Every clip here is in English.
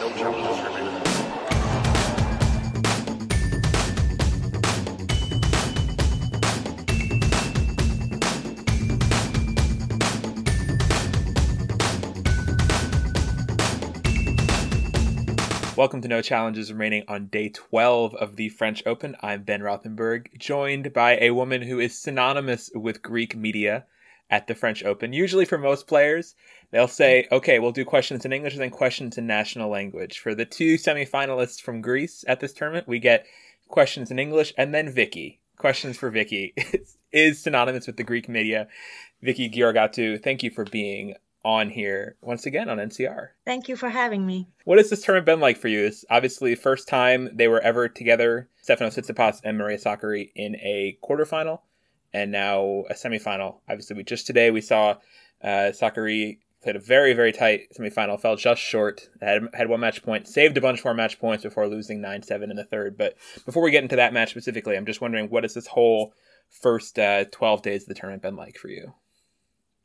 No. Welcome to No Challenges Remaining on day 12 of the French Open. I'm Ben Rothenberg, joined by a woman who is synonymous with Greek media at the French Open. Usually, for most players, they'll say, okay, we'll do questions in English and then questions in national language. For the two semifinalists from Greece at this tournament, we get questions in English and then Vicky. Questions for Vicky is synonymous with the Greek media. Vicky Georgatou, thank you for being on here once again on NCR. Thank you for having me. What has this tournament been like for you? It's obviously the first time they were ever together, Stefanos Tsitsipas and Maria Sakkari in a quarterfinal, and now a semifinal. Obviously, we just today we saw uh, Sakkari played a very very tight semifinal, fell just short, had had one match point, saved a bunch more match points before losing nine seven in the third. But before we get into that match specifically, I'm just wondering what has this whole first uh, 12 days of the tournament been like for you?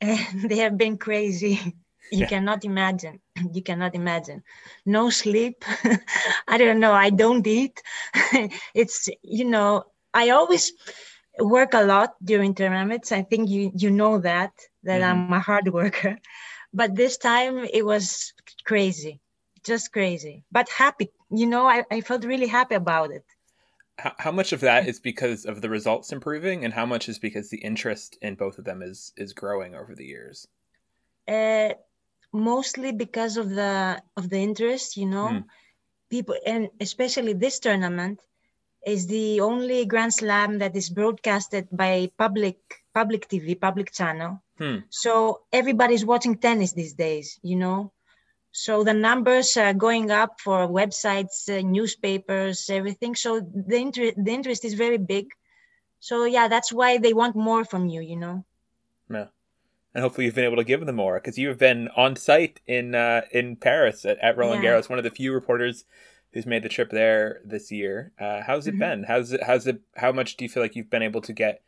they have been crazy. You yeah. cannot imagine. You cannot imagine. No sleep. I don't know. I don't eat. it's, you know, I always work a lot during tournaments. I think you you know that that mm-hmm. I'm a hard worker. But this time it was crazy. Just crazy. But happy. You know, I, I felt really happy about it how, how much of that is because of the results improving and how much is because the interest in both of them is is growing over the years uh, mostly because of the of the interest you know mm. people and especially this tournament is the only grand slam that is broadcasted by public public tv public channel hmm. so everybody's watching tennis these days you know so the numbers are going up for websites, uh, newspapers, everything. So the interest, the interest is very big. So yeah, that's why they want more from you, you know. Yeah, and hopefully you've been able to give them more because you have been on site in uh, in Paris at, at Roland yeah. Garros, one of the few reporters who's made the trip there this year. Uh, how's it mm-hmm. been? How's it? How's it? How much do you feel like you've been able to get,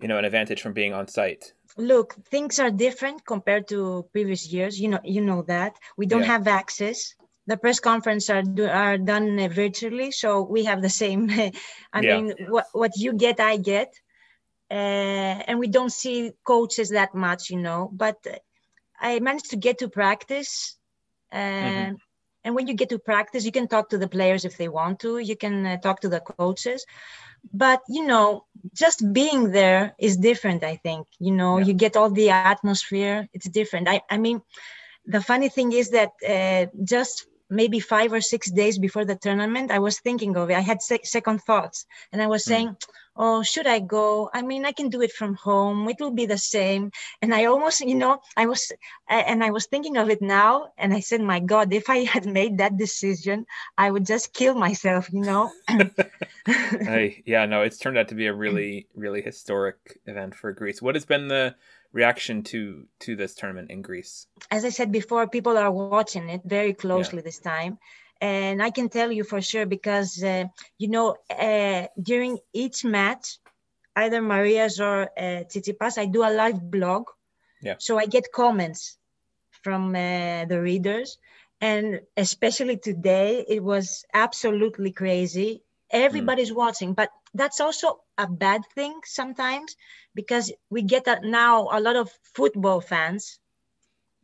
you know, an advantage from being on site? look things are different compared to previous years you know you know that we don't yeah. have access the press conference are do, are done virtually so we have the same i yeah. mean what, what you get i get uh, and we don't see coaches that much you know but i managed to get to practice mm-hmm. And when you get to practice you can talk to the players if they want to. You can uh, talk to the coaches. But you know just being there is different i think. You know yeah. you get all the atmosphere. It's different. I, I mean the funny thing is that uh, just maybe five or six days before the tournament i was thinking of it. I had second thoughts. And i was mm. saying oh should i go? I mean i can do it from home. It will be the same. And i almost you know i was and i was thinking of it now. And i said my god if i had made that decision i would just kill myself you know? Hey yeah no it's turned out to be a really really historic event for greece. What has been the reaction to to this tournament in greece as i said before people are watching it very closely yeah. this time and I can tell you for sure because uh, you know uh, during each match, either Maria's or uh, Tsitsipas, I do a live blog. Yeah. So I get comments from uh, the readers, and especially today, it was absolutely crazy. Everybody's mm. watching, but that's also a bad thing sometimes because we get a, now a lot of football fans,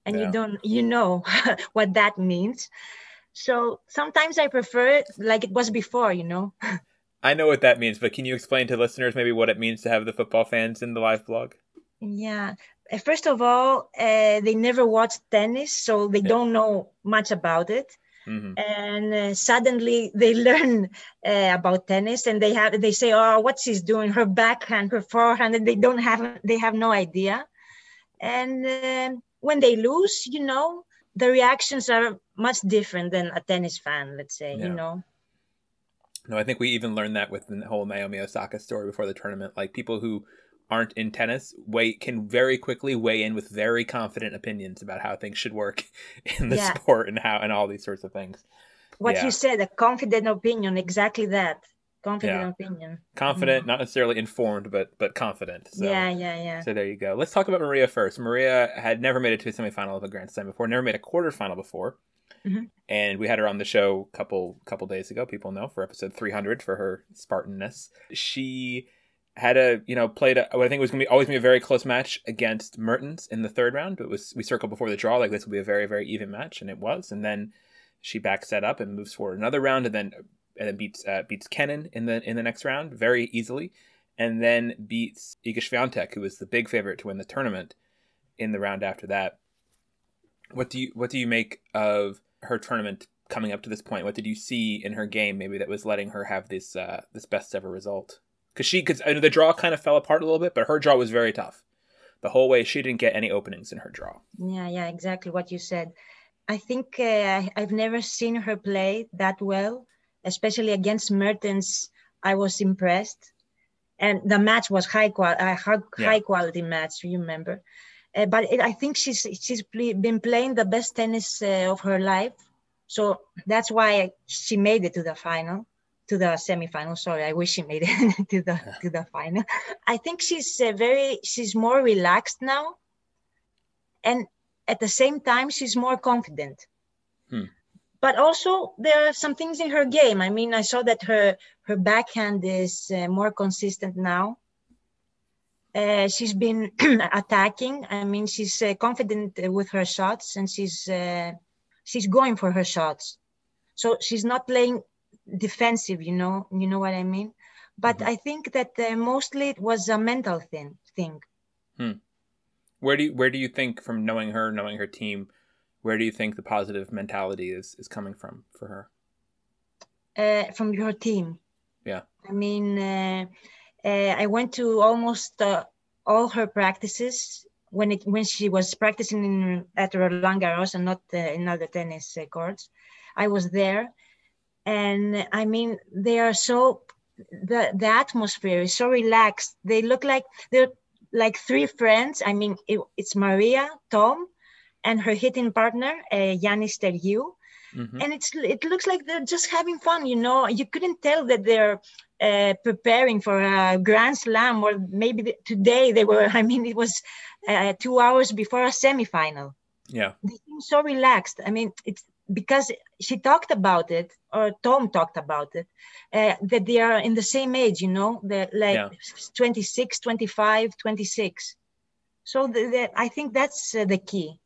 and yeah. you don't you know what that means so sometimes I prefer it like it was before, you know. I know what that means, but can you explain to listeners maybe what it means to have the football fans in the live blog? Yeah. First of all, uh, they never watched tennis, so they yeah. don't know much about it. Mm-hmm. And uh, suddenly they learn uh, about tennis, and they have they say, "Oh, what's she's doing? Her backhand, her forehand," and they don't have they have no idea. And uh, when they lose, you know, the reactions are much different than a tennis fan, let's say, yeah. you know. No, I think we even learned that with the whole Naomi Osaka story before the tournament. Like people who aren't in tennis weigh can very quickly weigh in with very confident opinions about how things should work in the yeah. sport and how and all these sorts of things. What yeah. you said, a confident opinion, exactly that confident yeah. opinion confident mm-hmm. not necessarily informed but but confident so, yeah yeah yeah so there you go let's talk about maria first maria had never made it to a semifinal of a grand slam before never made a quarterfinal before Mm-hmm. And we had her on the show a couple couple days ago. People know for episode 300 for her Spartanness. She had a you know played a, what I think was to be always gonna be a very close match against Mertens in the third round. It was we circled before the draw like this will be a very very even match, and it was. And then she backs that up and moves forward another round, and then and then beats uh, beats Kenin in the in the next round very easily, and then beats Iga Swiatek, who was the big favorite to win the tournament in the round after that. What do you what do you make of her tournament coming up to this point? What did you see in her game maybe that was letting her have this uh, this best ever result? Because she because the draw kind of fell apart a little bit, but her draw was very tough. The whole way she didn't get any openings in her draw. Yeah, yeah, exactly what you said. I think uh, I've never seen her play that well, especially against Mertens. I was impressed, and the match was high quality, uh, high, yeah. high quality match. You remember, uh, but it, I think she's she's been playing the best tennis uh, of her life, so that's why she made it to the final to the semifinal. Sorry, I wish she made it to the to the final. I think she's uh, very she's more relaxed now, and at the same time she's more confident. Hmm. But also there are some things in her game. I mean, I saw that her her backhand is uh, more consistent now. Uh, she's been attacking. I mean, she's uh, confident with her shots, and she's uh, she's going for her shots. So she's not playing defensive you know you know what i mean? But mm-hmm. i think that uh, mostly it was a mental thing thing. Hmm. where do you where do you think from knowing her knowing her team where do you think the positive mentality is is coming from for her? Uh, from your team. Yeah. I mean uh, uh i went to almost uh, all her practices when it when she was practicing in, at Roland Garros and not uh, in other tennis courts. I was there and i mean they are so the the atmosphere is so relaxed. They look like they're like three friends. I mean it, it's maria tom and her hitting partner uh, yanis. Mm-hmm. and it's it looks like they're just having fun you know. You couldn't tell that they're uh, preparing for a grand slam or maybe the, today they were i mean it was uh, two hours before a semifinal. Yeah. They seem so relaxed. I mean it's because she talked about it or tom talked about it uh, that they are in the same age you know they're like yeah. 26 25 26 so the, the, i think that's uh, the key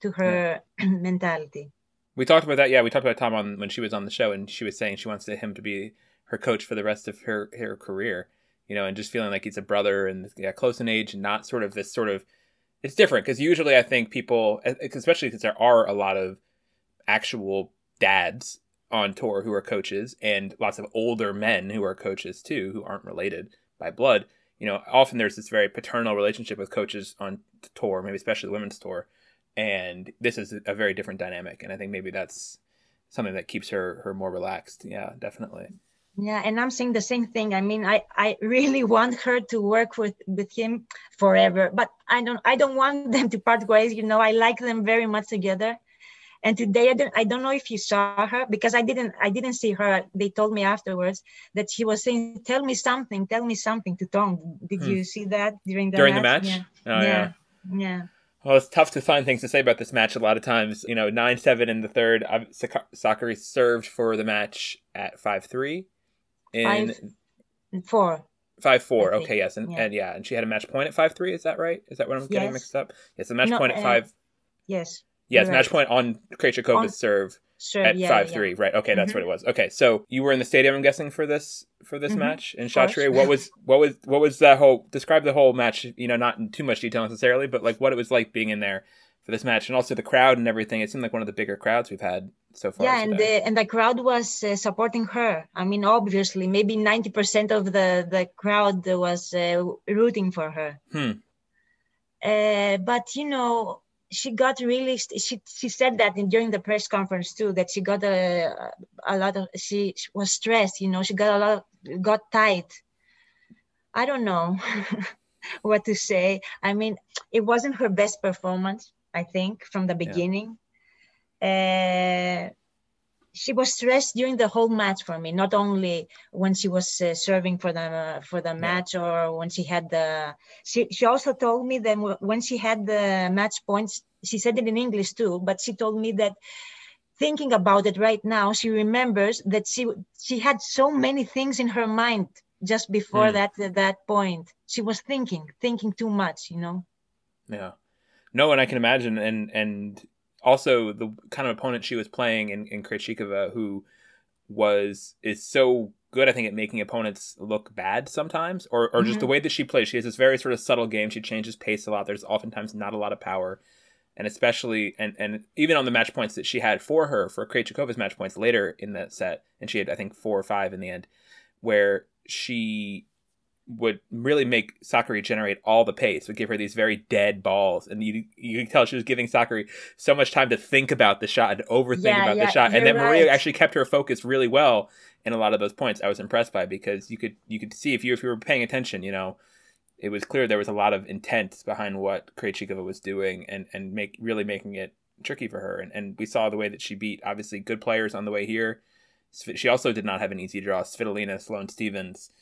to her yeah. mentality we talked about that yeah we talked about tom on when she was on the show and she was saying she wants him to be her coach for the rest of her her career you know and just feeling like he's a brother and yeah close in age and not sort of this sort of it's different because usually i think people especially because there are a lot of actual dads on tour who are coaches and lots of older men who are coaches too who aren't related by blood you know often there's this very paternal relationship with coaches on tour maybe especially the women's tour. And this is a very different dynamic and i think maybe that's something that keeps her her more relaxed. Yeah definitely. Yeah and i'm saying the same thing. I mean i i really want her to work with with him forever but i don't i don't want them to part ways. You know i like them very much together and today I don't, I don't know if you saw her because I didn't I didn't see her. They told me afterwards that she was saying, "Tell me something, tell me something" to Tom. Did hmm. you see that during the during match? the match? Yeah. Oh, yeah. yeah. yeah. Well, it's tough to find things to say about this match. A lot of times, you know, nine seven in the third. Sakkari served for the match at five three. In five, four. Five four. Okay, yes, and yeah. and yeah, and she had a match point at five three. Is that right? Is that what I'm getting yes. mixed up? Yes, a match no, point at uh, five. Yes. Yes, right. match point on Krejcikova's serve sure, at yeah, five yeah. three. Right. Okay, that's mm-hmm. what it was. Okay, so you were in the stadium, I'm guessing, for this for this mm-hmm. match in Chatrier. What was what was what was that whole describe the whole match? You know, not in too much detail necessarily, but like what it was like being in there for this match, and also the crowd and everything. It seemed like one of the bigger crowds we've had so far. Yeah, and the and the crowd was uh, supporting her. I mean, obviously, maybe ninety percent of the the crowd was uh, rooting for her. Hmm. Uh, but you know, she got really she she said that in, during the press conference too that she got a a lot of she, she was stressed you know she got a lot of, got tight. I don't know what to say. I mean it wasn't her best performance i think from the beginning. Yeah. uh, she was stressed during the whole match for me not only when she was uh, serving for the uh, for the match or when she had the she, she also told me that when she had the match points she said it in english too but she told me that thinking about it right now, she remembers that she she had so many things in her mind just before mm. that that point. She was thinking, thinking too much, you know. Yeah. No, and I can imagine, and and also the kind of opponent she was playing in, in Krejcikova, who was is so good, I think, at making opponents look bad sometimes, or or mm-hmm. just the way that she plays. She has this very sort of subtle game. She changes pace a lot. There's oftentimes not a lot of power, and especially and and even on the match points that she had for her for Krejcikova's match points later in that set, and she had I think four or five in the end, where she would really make Sakkari generate all the pace, would give her these very dead balls. And you you can tell she was giving Sakkari so much time to think about the shot and overthink yeah, about yeah, the shot. And then right. Maria actually kept her focus really well in a lot of those points. I was impressed by because you could you could see if you if you were paying attention, you know, it was clear there was a lot of intent behind what Krejcikova was doing and, and make really making it tricky for her. And, and we saw the way that she beat obviously good players on the way here. She also did not have an easy draw. Svitolina, Sloane Stevens,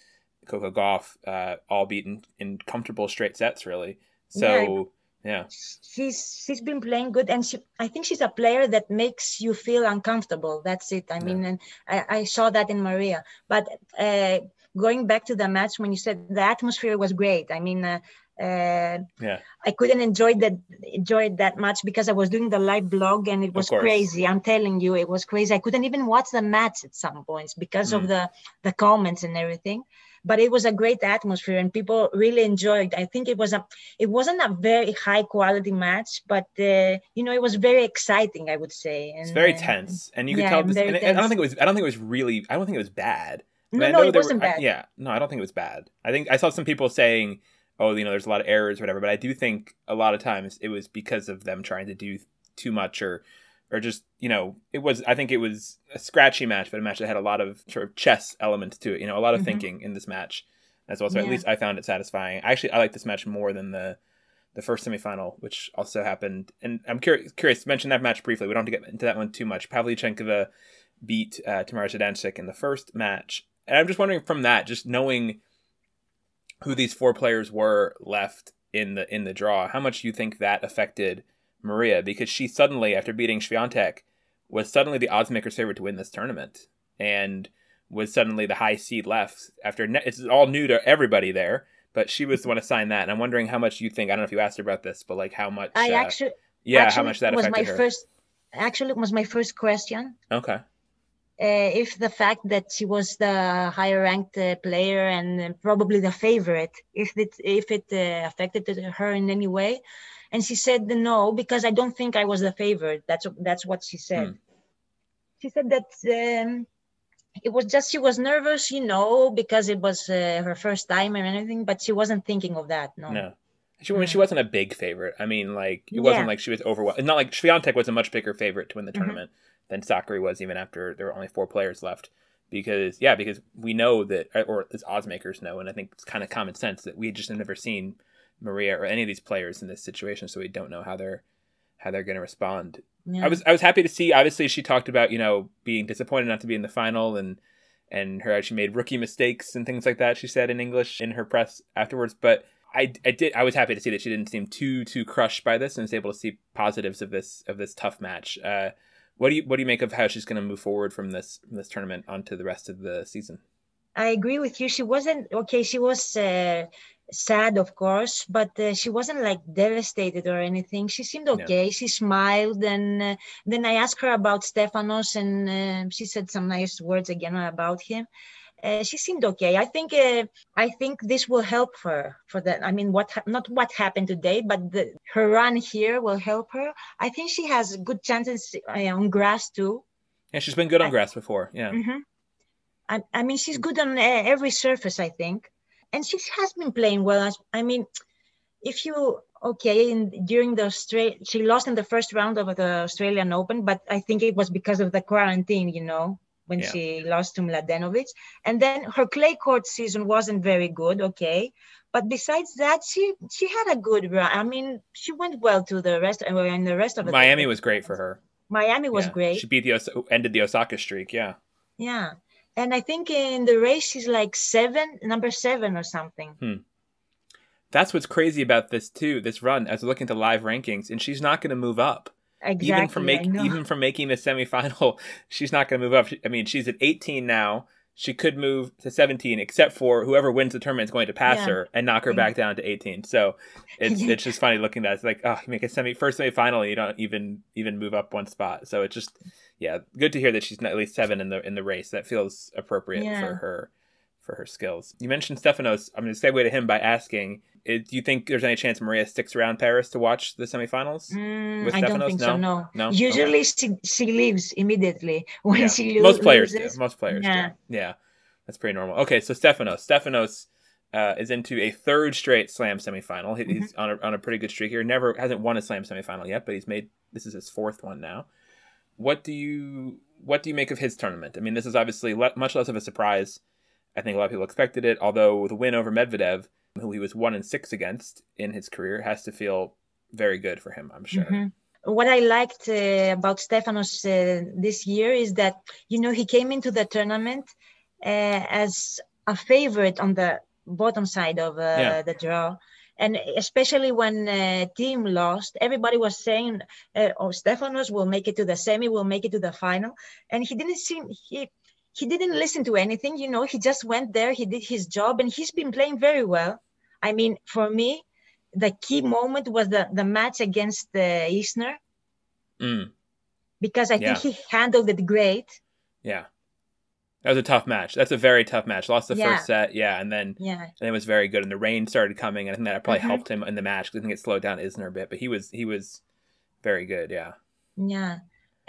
Coco Gauff, uh, all beaten in comfortable straight sets, really. So, yeah. yeah. She's she's been playing good, and she I think she's a player that makes you feel uncomfortable. That's it. I yeah. mean, and I, I saw that in Maria. But uh, going back to the match, when you said the atmosphere was great, I mean. Uh, uh, yeah. I couldn't enjoy that enjoy that much because I was doing the live blog and it was crazy. I'm telling you, it was crazy. I couldn't even watch the match at some points because mm. of the the comments and everything but it was a great atmosphere and people really enjoyed i think it was a it wasn't a very high quality match but uh, you know it was very exciting i would say and, it's very uh, tense and you could yeah, tell this, and i don't think it was i don't think it was really i don't think it was bad I mean, no, no, it wasn't were, bad. I, yeah, no, I don't think it was bad. I think I saw some people saying, "Oh, you know, there's a lot of errors, or whatever." But I do think a lot of times it was because of them trying to do too much or or just you know it was i think it was a scratchy match but a match that had a lot of sort of chess elements to it you know a lot of mm-hmm. thinking in this match as well. So yeah. at least i found it satisfying. Actually i like this match more than the the first semifinal which also happened. And i'm curious curious to mention that match briefly. We don't have to get into that one too much. Pavlyuchenkova beat uh, tamara zidansek in the first match. And i'm just wondering from that just knowing who these four players were left in the in the draw how much do you think that affected Maria because she suddenly, after beating Swiatek, was suddenly the odds maker's favorite to win this tournament and was suddenly the high seed left after ne- it's all new to everybody there but she was the one to sign that. And i'm wondering how much you think i don't know if you asked her about this but like how much i uh, actually yeah actually how much that was affected my her. first actually was my first question. Okay. Uh, if the fact that she was the higher ranked uh, player and probably the favorite if it if it uh, affected her in any way and she said no because i don't think i was the favorite that's that's what she said hmm. she said that um, it was just she was nervous you know because it was uh, her first time and anything but she wasn't thinking of that no no she, mean, she wasn't a big favorite. I mean, like it wasn't like she was overwhelmed. Not like Swiatek was a much bigger favorite to win the mm-hmm. tournament mm-hmm. than Sakkari was, even after there were only four players left. Because yeah, because we know that, or as odds makers know, and I think it's kind of common sense that we just have never seen Maria or any of these players in this situation, so we don't know how they're how they're going to respond. Yeah. I was I was happy to see. Obviously, she talked about you know being disappointed not to be in the final and and her she made rookie mistakes and things like that. She said in English in her press afterwards, but. I, I did I was happy to see that she didn't seem too too crushed by this and was able to see positives of this of this tough match. Uh, what do you what do you make of how she's going to move forward from this from this tournament onto the rest of the season? I agree with you. She wasn't okay. She was uh, sad, of course, but uh, she wasn't like devastated or anything. She seemed okay. Yeah. She smiled, and uh, then I asked her about Stefanos, and uh, she said some nice words again about him. Uh, she seemed okay. I think uh, I think this will help her for that. I mean, what ha- not what happened today, but the, her run here will help her. I think she has good chances uh, on grass too. Yeah, she's been good on I, grass before. Yeah. Mm-hmm. I, I mean, she's good on every surface. I think and she has been playing well. I mean, if you okay, in, during the Australia, she lost in the first round of the Australian Open, but I think it was because of the quarantine, you know, when yeah. she lost to Mladenovic. And then her clay court season wasn't very good, okay. But besides that, she she had a good run. I mean, she went well to the rest and uh, the rest of the Miami was great for her. Miami was yeah. great. She beat the ended the Osaka streak. Yeah. Yeah and I think in the race she's like seven, number seven or something. Hmm. That's what's crazy about this too. This run, as looking at the live rankings, and she's not going to move up. exactly, even from making even from making the semifinal, she's not going to move up. I mean, she's at 18 now. She could move to 17, except for whoever wins the tournament is going to pass yeah. her and knock her back down to 18. So it's it's just funny looking at it. It's like, oh, you make a semi first semifinal, you don't even even move up one spot. So it's just yeah, good to hear that she's at least seven in the in the race. That feels appropriate yeah. for her for her skills. You mentioned Stefanos. I'm going to segue to him by asking: Do you think there's any chance Maria sticks around Paris to watch the semifinals? Mm, I don't think no? so. No. No. Usually okay. she she leaves immediately when yeah. she lo- Most players loses. do. Most players yeah. do. Yeah, that's pretty normal. Okay, so Stefanos. Stefanos. Uh, is into a third straight slam semifinal. He, mm-hmm. He's on a, on a pretty good streak here. Never hasn't won a slam semifinal yet, but he's made this is his fourth one now what do you what do you make of his tournament? I mean, this is obviously le- much less of a surprise. I think a lot of people expected it. Although the win over Medvedev, who he was one and six against in his career, has to feel very good for him. I'm sure. Mm-hmm. What I liked uh, about Stefanos uh, this year is that you know he came into the tournament uh, as a favorite on the bottom side of uh, yeah. the draw and especially when uh, Thiem lost everybody was saying uh, oh stefanos will make it to the semi will make it to the final and he didn't seem he he didn't listen to anything you know he just went there he did his job and he's been playing very well i mean for me the key moment was the the match against the uh, isner mm. because i yeah. think he handled it great yeah that was a tough match. That's a very tough match. Lost the yeah. first set, yeah, and then yeah, and it was very good. And the rain started coming, and I think that probably mm-hmm. helped him in the match. Because I think it slowed down Isner a bit, but he was he was very good. Yeah. Yeah,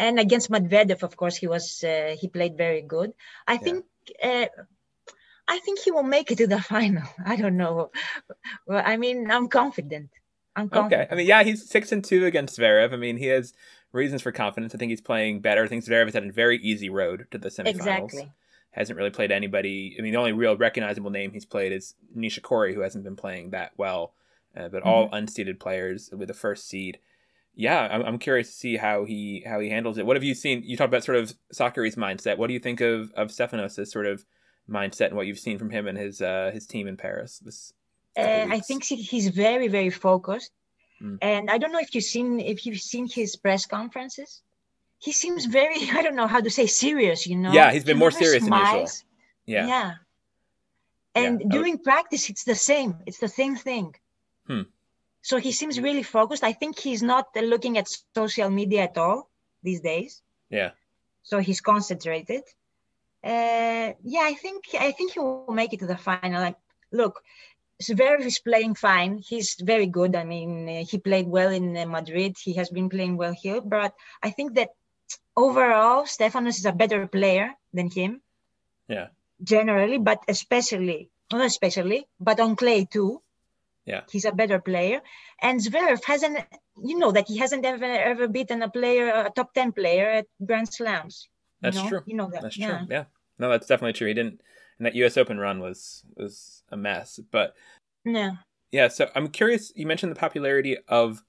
and against Medvedev, of course, he was uh, he played very good. I think. Uh, I think he will make it to the final. I don't know. Well, I mean, I'm confident. I'm confident. Okay. I mean, yeah, he's six and two against Zverev. I mean, he has reasons for confidence. I think he's playing better. I think Zverev has had a very easy road to the semifinals. Exactly hasn't really played anybody. I mean, the only real recognizable name he's played is Nishikori, who hasn't been playing that well. Uh, but mm-hmm. all unseeded players with the first seed. Yeah, I'm, I'm curious to see how he how he handles it. What have you seen? You talked about sort of Sakkari's mindset. What do you think of of Stefanos' sort of mindset and what you've seen from him and his uh, his team in Paris? This uh, I think he's very very focused, mm. and I don't know if you've seen if you've seen his press conferences he seems very I don't know how to say serious. You know. Yeah, he's been he more serious smiles. than usual. Yeah. Yeah. And yeah. during would... practice, it's the same. It's the same thing. Hmm. So he seems really focused. I think he's not looking at social media at all these days. Yeah. So he's concentrated. Uh, yeah, I think I think he will make it to the final. Like, look, Zverev is playing fine. He's very good. I mean, uh, he played well in uh, Madrid. He has been playing well here. But I think that overall, Stefanos is a better player than him. Yeah. Generally, but especially, not especially, but on clay too. Yeah. He's a better player. And Zverev hasn't, you know, that he hasn't ever ever beaten a player, a top 10 player at Grand Slams. That's know? true. You know that. That's yeah. true. Yeah. No, that's definitely true. He didn't, and that US Open run was, was a mess. But yeah. Yeah. So I'm curious, you mentioned the popularity of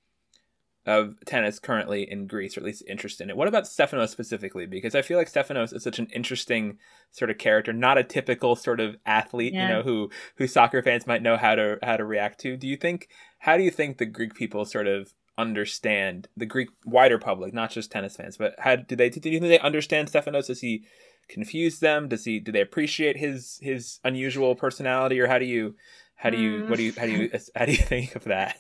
of tennis currently in Greece, or at least interest in it. What about Stefanos specifically? Because I feel like Stefanos is such an interesting sort of character, not a typical sort of athlete, yeah. you know, who who soccer fans might know how to how to react to. Do you think? How do you think the Greek people sort of understand the Greek wider public, not just tennis fans, but how do they? Do you think they understand Stefanos? Does he confuse them? Does he? Do they appreciate his his unusual personality, or how do you? How do you? What do you? How do you? Mm. How do you think of that?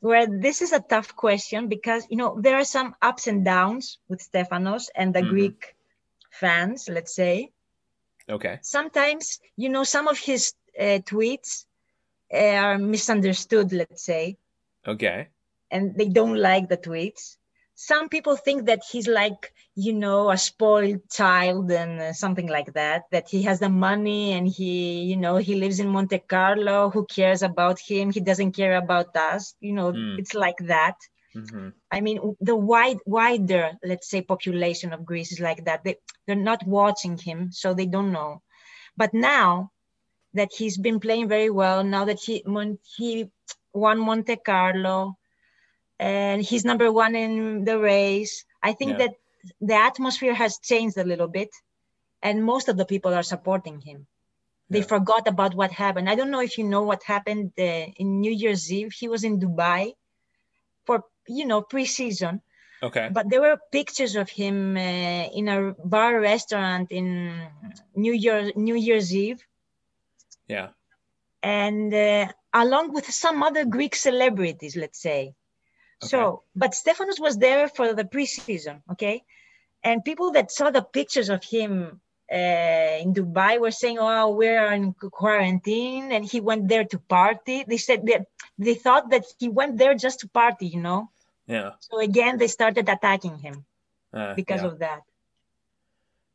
Where this is a tough question because you know there are some ups and downs with Stefanos and the mm-hmm. Greek fans, let's say. Okay. Sometimes you know some of his uh, tweets uh, are misunderstood, let's say. Okay. And they don't like the tweets some people think that he's like you know a spoiled child and uh, something like that that he has the money and he you know he lives in monte carlo. Who cares about him? He doesn't care about us. You know mm. it's like that. Mm-hmm. i mean the wide wider let's say population of greece is like that. They, they're not watching him so they don't know. But now that he's been playing very well now that he he won monte carlo and he's number one in the race. I think yeah. that the atmosphere has changed a little bit, and most of the people are supporting him. They yeah. forgot about what happened. I don't know if you know what happened uh, in New Year's Eve. He was in Dubai for you know preseason, Okay. But there were pictures of him uh, in a bar restaurant in New Year New Year's Eve. Yeah. And uh, along with some other Greek celebrities, let's say. Okay. So, but Stefanos was there for the preseason, okay? And people that saw the pictures of him uh, in Dubai were saying, "Oh, we're in quarantine," and he went there to party. They said that they thought that he went there just to party, you know. Yeah. So again, they started attacking him uh, because yeah. of that.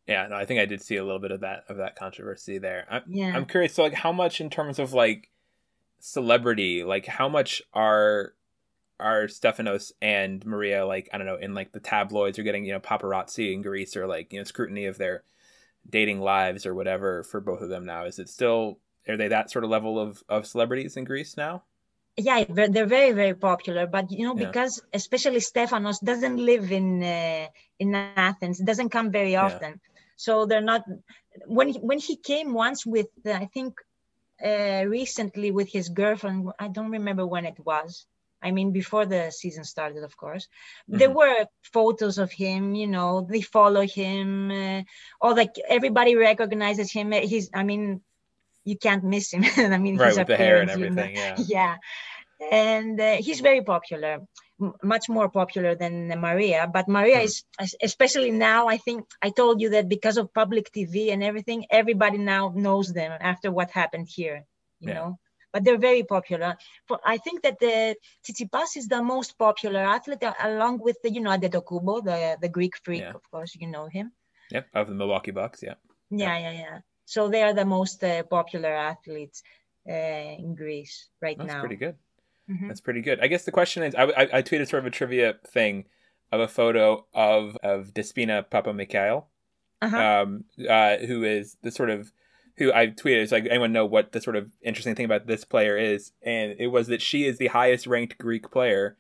Yeah, no, I think I did see a little bit of that of that controversy there. I'm, yeah. I'm curious. So, like, how much in terms of like celebrity, like, how much are are Stefanos and Maria like I don't know in like the tabloids or getting you know paparazzi in Greece or like you know scrutiny of their dating lives or whatever for both of them now? Is it still are they that sort of level of of celebrities in Greece now? Yeah, they're very very popular, but you know because especially Stefanos doesn't live in uh, in Athens, doesn't come very often, yeah. so they're not. When he, when he came once with uh, I think uh, recently with his girlfriend, I don't remember when it was. I mean, before the season started, of course, mm-hmm. there were photos of him. You know, they follow him. Uh, or like everybody recognizes him. He's, I mean, you can't miss him. I mean, right with the hair and everything. Yeah. Yeah, and uh, he's very popular, m- much more popular than Maria. But Maria mm. is, especially now. I think I told you that because of public TV and everything, everybody now knows them after what happened here. You yeah. know but they're very popular. For, I think that the Tsitsipas is the most popular athlete, uh, along with the you know Antetokounmpo, the the Greek freak, yeah. of course, you know him. Yep, of the Milwaukee Bucks. Yeah. Yeah, yeah, yeah. So they are the most uh, popular athletes uh, in Greece right That's now. That's pretty good. Mm-hmm. That's pretty good. I guess the question is, I, I, I, tweeted sort of a trivia thing of a photo of of Despina Papamichail, uh-huh. um, uh, who is the sort of who I tweeted, it's like, anyone know what the sort of interesting thing about this player is? And it was that she is the highest ranked Greek player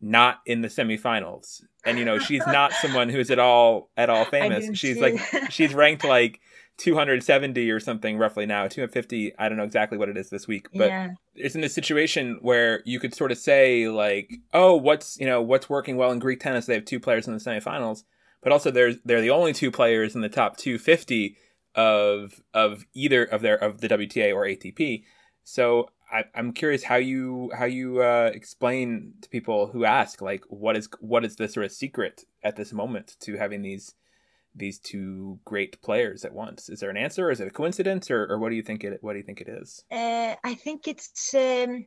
not in the semifinals. And you know, she's not someone who's at all at all famous. She's like she's ranked like 270 or something roughly now, 250. I don't know exactly what it is this week, but yeah. it's in a situation where you could sort of say like, oh, what's you know what's working well in Greek tennis? They have two players in the semifinals, but also they're they're the only two players in the top 250 of of either of their of the WTA or ATP. So I, am curious how you how you uh, explain to people who ask like what is what is the sort of secret at this moment to having these these two great players at once. Is there an answer? Is it a coincidence, or, or what do you think it what do you think it is? Uh, I think it's. Um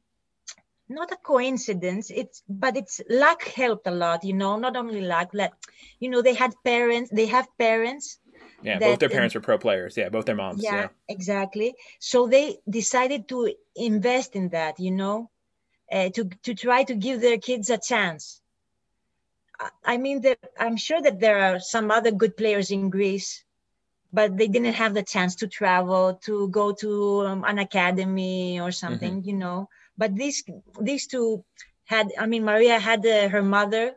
not a coincidence it's but it's luck helped a lot you know not only luck like you know they had parents they have parents yeah, both their parents were pro players. Yeah, both their moms. Yeah, yeah, exactly. So they decided to invest in that, you know, uh, to to try to give their kids a chance. I mean, that I'm sure that there are some other good players in Greece, but they didn't have the chance to travel, to go to um, an academy or something, mm-hmm. you know. But these these two had, I mean, Maria had uh, her mother,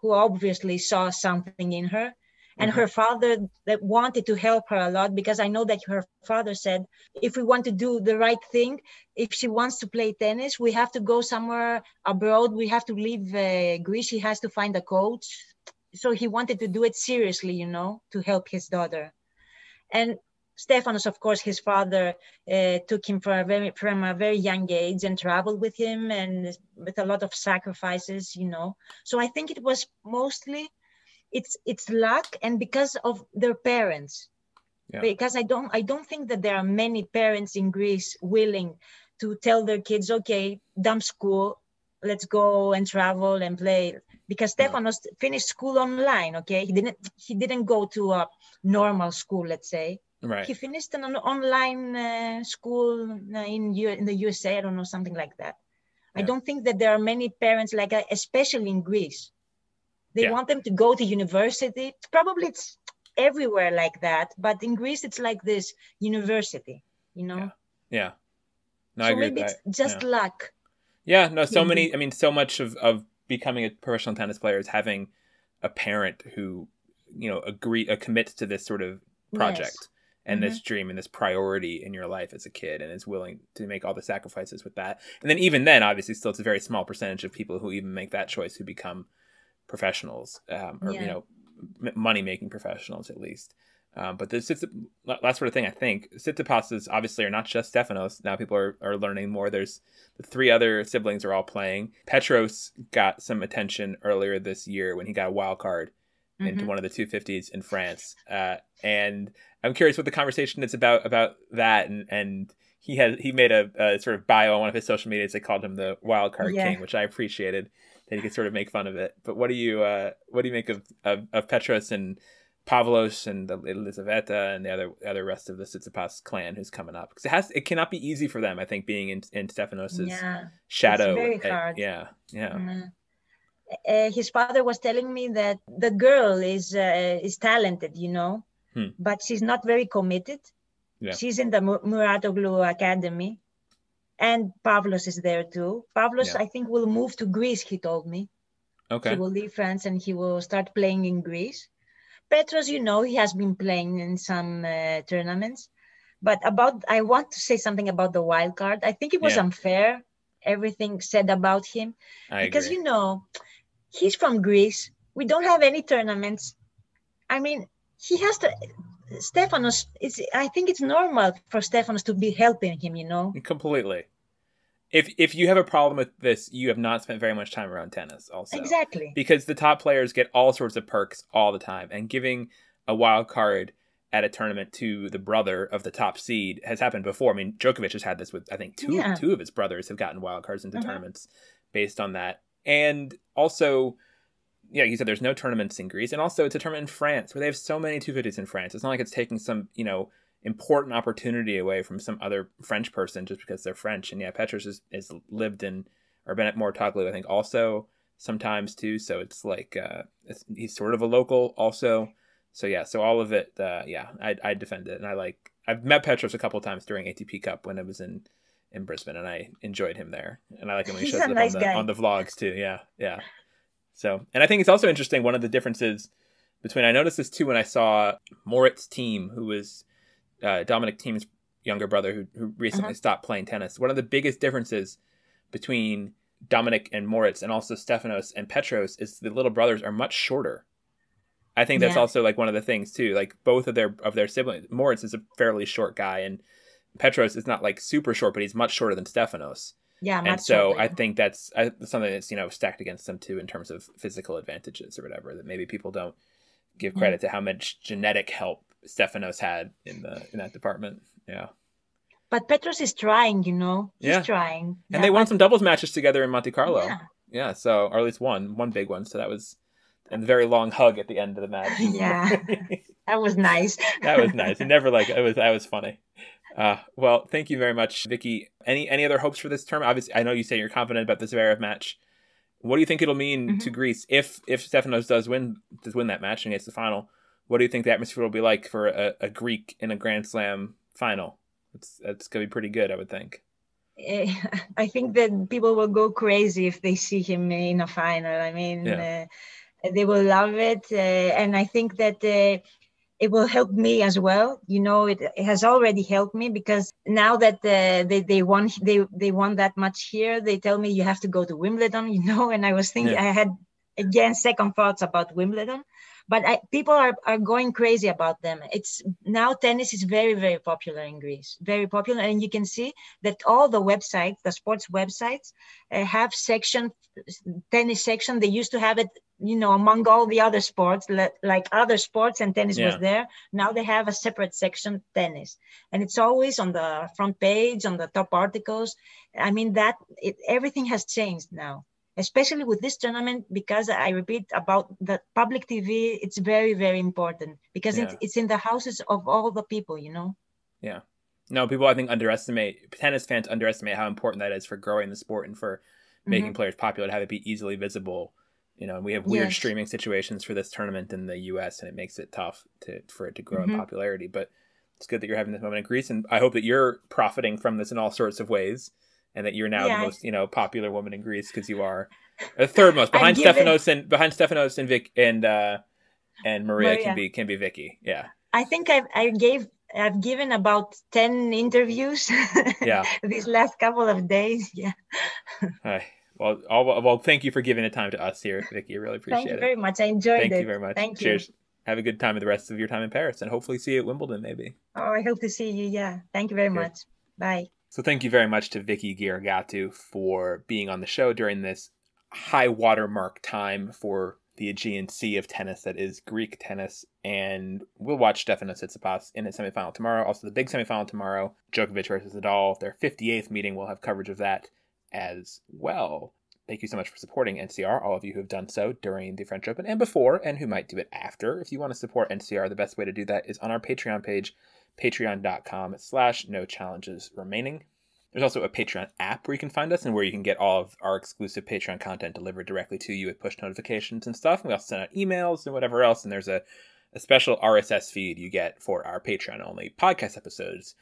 who obviously saw something in her, and mm-hmm. her father that wanted to help her a lot because i know that her father said if we want to do the right thing if she wants to play tennis we have to go somewhere abroad we have to leave uh, greece she has to find a coach so he wanted to do it seriously you know to help his daughter and Stefanos, of course, his father uh, took him a very, from a very young age and traveled with him and with a lot of sacrifices, you know. So I think it was mostly it's it's luck and because of their parents. Yeah. because i don't i don't think that there are many parents in greece willing to tell their kids okay dump school let's go and travel and play. Because stefanos finished school online okay? He didn't he didn't go to a normal school let's say. Right. He finished an online uh, school in U- in the usa i don't know something like that. Yeah. i don't think that there are many parents like that especially in greece they yeah. want them to go to university. Probably it's everywhere like that, but in Greece it's like this university, you know. Yeah. yeah. No, so maybe it's just yeah. luck. Yeah, no, so many I mean so much of, of becoming a professional tennis player is having a parent who, you know, agree uh, commits to this sort of project. Yes. And mm-hmm. this dream and this priority in your life as a kid, and is willing to make all the sacrifices with that. And then, even then, obviously, still it's a very small percentage of people who even make that choice who become professionals, um, or yeah. you know, m- money making professionals at least. Um, but this is that sort of thing. I think Tsitsipas's obviously are not just Stefanos. Now people are, are learning more. There's the three other siblings are all playing. Petros got some attention earlier this year when he got a wild card mm-hmm. into one of the 250s in France. Uh, and I'm curious what the conversation is about about that. And and he had he made a, a sort of bio on one of his social medias. They called him the wild card yeah. king, which I appreciated that you could sort of make fun of it. But what do you uh, what do you make of, of, of Petros and Pavlos and the Elizaveta and the other other rest of the Tsitsipas clan who's coming up because it has it cannot be easy for them. I think being in in Stefanos's yeah. shadow. It's very hard. yeah, yeah. Mm-hmm. Uh, his father was telling me that the girl is uh, is talented, you know, hmm. but she's not very committed. Yeah. She's in the Mouratoglou Academy, and Pavlos is there too. Pavlos, yeah. I think, will move to Greece. He told me. Okay. He will leave France and he will start playing in Greece. Petros, you know, he has been playing in some uh, tournaments. But about, I want to say something about the wild card. I think it was yeah. unfair, everything said about him. I because, agree. you know, he's from Greece. We don't have any tournaments. I mean, he has to, Stefanos, it's, I think it's normal for Stefanos to be helping him, you know? Completely if if you have a problem with this, you have not spent very much time around tennis. Also, exactly because the top players get all sorts of perks all the time, and giving a wild card at a tournament to the brother of the top seed has happened before. I mean, Djokovic has had this with I think two yeah. two of his brothers have gotten wild cards into mm-hmm. tournaments based on that, and also. Yeah, you said there's no tournaments in Greece, and also it's a tournament in France where they have so many 250s in France. It's not like it's taking some, you know, important opportunity away from some other French person just because they're French. And yeah, Petros is, is lived in or been at Mouratoglou, I think, also sometimes too. So it's like uh, it's, he's sort of a local also. So yeah, so all of it, uh, yeah, I I defend it, and I like I've met Petros a couple times during ATP Cup when it was in in Brisbane, and I enjoyed him there, and I like him when he shows up nice on, the, on the vlogs too. Yeah, yeah. So, and I think it's also interesting. One of the differences between I noticed this too when I saw Moritz Thiem, who was uh, Dominic Thiem's younger brother who, who recently uh-huh. stopped playing tennis. One of the biggest differences between Dominic and Moritz and also Stefanos and Petros is the little brothers are much shorter. I think that's yeah. also like one of the things too. Like both of their of their siblings, Moritz is a fairly short guy, and Petros is not like super short, but he's much shorter than Stefanos. Yeah, and so shorter. I think that's something that's you know stacked against them too in terms of physical advantages or whatever that maybe people don't give mm. credit to how much genetic help Stefanos had in the in that department. Yeah. But Petros is trying, you know. He's yeah. trying. And yeah, they won some doubles matches together in Monte Carlo. Yeah. Yeah. So, or at least one, one big one. So that was, and very long hug at the end of the match. yeah. that was nice. that was nice. It never like it was. That was funny. Uh, well, thank you very much, Vicky. Any any other hopes for this term? Obviously, I know you say you're confident about the Zverev match. What do you think it'll mean mm-hmm. to Greece if if Stefanos does win does win that match and gets the final? what do you think the atmosphere will be like for a, a Greek in a Grand Slam final? It's it's gonna be pretty good, I would think. Eh, I think that people will go crazy if they see him in a final. I mean, yeah. uh, they will love it, uh, and I think that uh, it will help me as well. You know, it, it has already helped me because now that uh, they they won they they won that much here, they tell me you have to go to Wimbledon. You know, and I was thinking yeah. I had again second thoughts about Wimbledon but I, people are, are going crazy about them. It's now tennis is very, very popular in Greece, very popular. And you can see that all the websites, the sports websites uh, have section, tennis section. They used to have it, you know, among all the other sports, like other sports and tennis yeah. was there. Now they have a separate section, tennis. And it's always on the front page, on the top articles. I mean, that it, everything has changed now especially with this tournament because i repeat about the public tv it's very very important because yeah. it's in the houses of all the people you know yeah no people i think underestimate tennis fans underestimate how important that is for growing the sport and for making mm-hmm. players popular to have it be easily visible you know and we have weird yes. streaming situations for this tournament in the us and it makes it tough to for it to grow mm-hmm. in popularity but it's good that you're having this moment in greece and i hope that you're profiting from this in all sorts of ways and that you're now yeah. the most you know popular woman in Greece because you are the third most behind Stefanos and behind Stefanos and Vic and uh, and Maria, Maria, can be can be Vicky. Yeah, I think I I gave I've given about ten interviews. Yeah, these last couple of days. Yeah. Hi. Well, all, well, thank you for giving the time to us here, Vicky. I really appreciate it. Thank you very much. I enjoyed thank it. Thank you very much. Thank you. Cheers. Have a good time with the rest of your time in Paris and hopefully see you at Wimbledon maybe. Oh, I hope to see you. Yeah. Thank you very much. Bye. So thank you very much to Vicky Georgatou for being on the show during this high watermark time for the Aegean Sea of tennis that is Greek tennis. And we'll watch Stefanos Tsitsipas in his semifinal tomorrow. Also, the big semifinal tomorrow, Djokovic versus Nadal. Their 58th meeting. We'll have coverage of that as well. Thank you so much for supporting NCR, all of you who have done so during the French Open and before, and who might do it after. If you want to support NCR, the best way to do that is on our Patreon page, patreon.com slash no challenges remaining. There's also a Patreon app where you can find us and where you can get all of our exclusive Patreon content delivered directly to you with push notifications and stuff. And we also send out emails and whatever else. And there's a, a special RSS feed you get for our Patreon only podcast episodes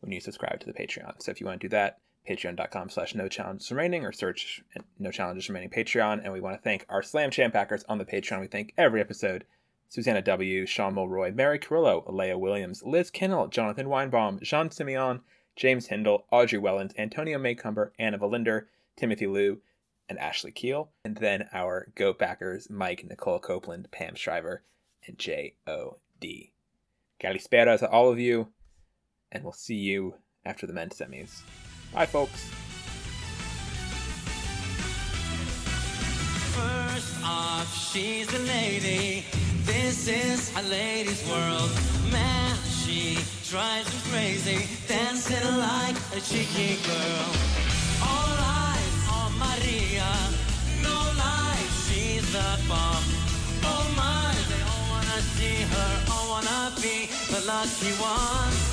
when you subscribe to the Patreon. So if you want to do that, patreon.com slash no challenges remaining or search no challenges remaining Patreon. And we want to thank our Slam Champ backers on the Patreon. We thank every episode. Susanna W., Sean Mulroy, Mary carillo Alea Williams, Liz Kinnell, Jonathan Weinbaum, Jean Simeon, James Hindle, Audrey Wellens, Antonio Maycumber, Anna Valinder, Timothy Liu, and Ashley Keel. And then our GOAT backers, Mike, Nicole Copeland, Pam Shriver, and J.O.D. Kalispera to all of you, and we'll see you after the men's semis. Bye, folks. First off, she's a lady. This is a lady's world. Man, she drives me crazy, dancing like a cheeky girl. All eyes on Maria, no lies, she's the bomb. Oh my, they all wanna see her, all wanna be the lucky ones.